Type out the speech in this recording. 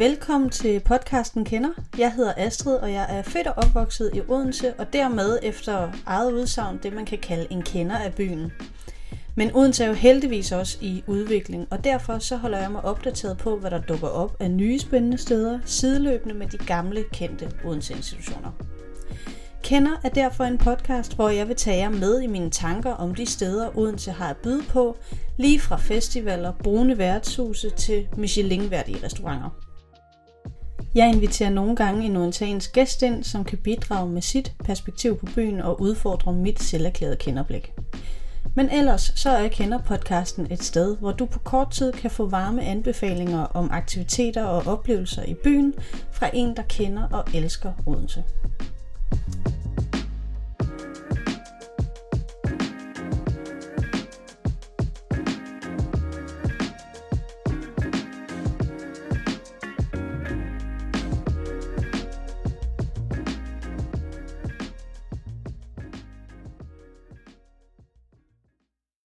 Velkommen til podcasten Kender. Jeg hedder Astrid, og jeg er født og opvokset i Odense, og dermed efter eget udsagn det, man kan kalde en kender af byen. Men Odense er jo heldigvis også i udvikling, og derfor så holder jeg mig opdateret på, hvad der dukker op af nye spændende steder, sideløbende med de gamle kendte Odense-institutioner. Kender er derfor en podcast, hvor jeg vil tage jer med i mine tanker om de steder, Odense har at byde på, lige fra festivaler, brune værtshuse til Michelin-værdige restauranter. Jeg inviterer nogle gange en orientalens gæst ind, som kan bidrage med sit perspektiv på byen og udfordre mit selverklærede kenderblik. Men ellers så er Kender-podcasten et sted, hvor du på kort tid kan få varme anbefalinger om aktiviteter og oplevelser i byen fra en, der kender og elsker Odense.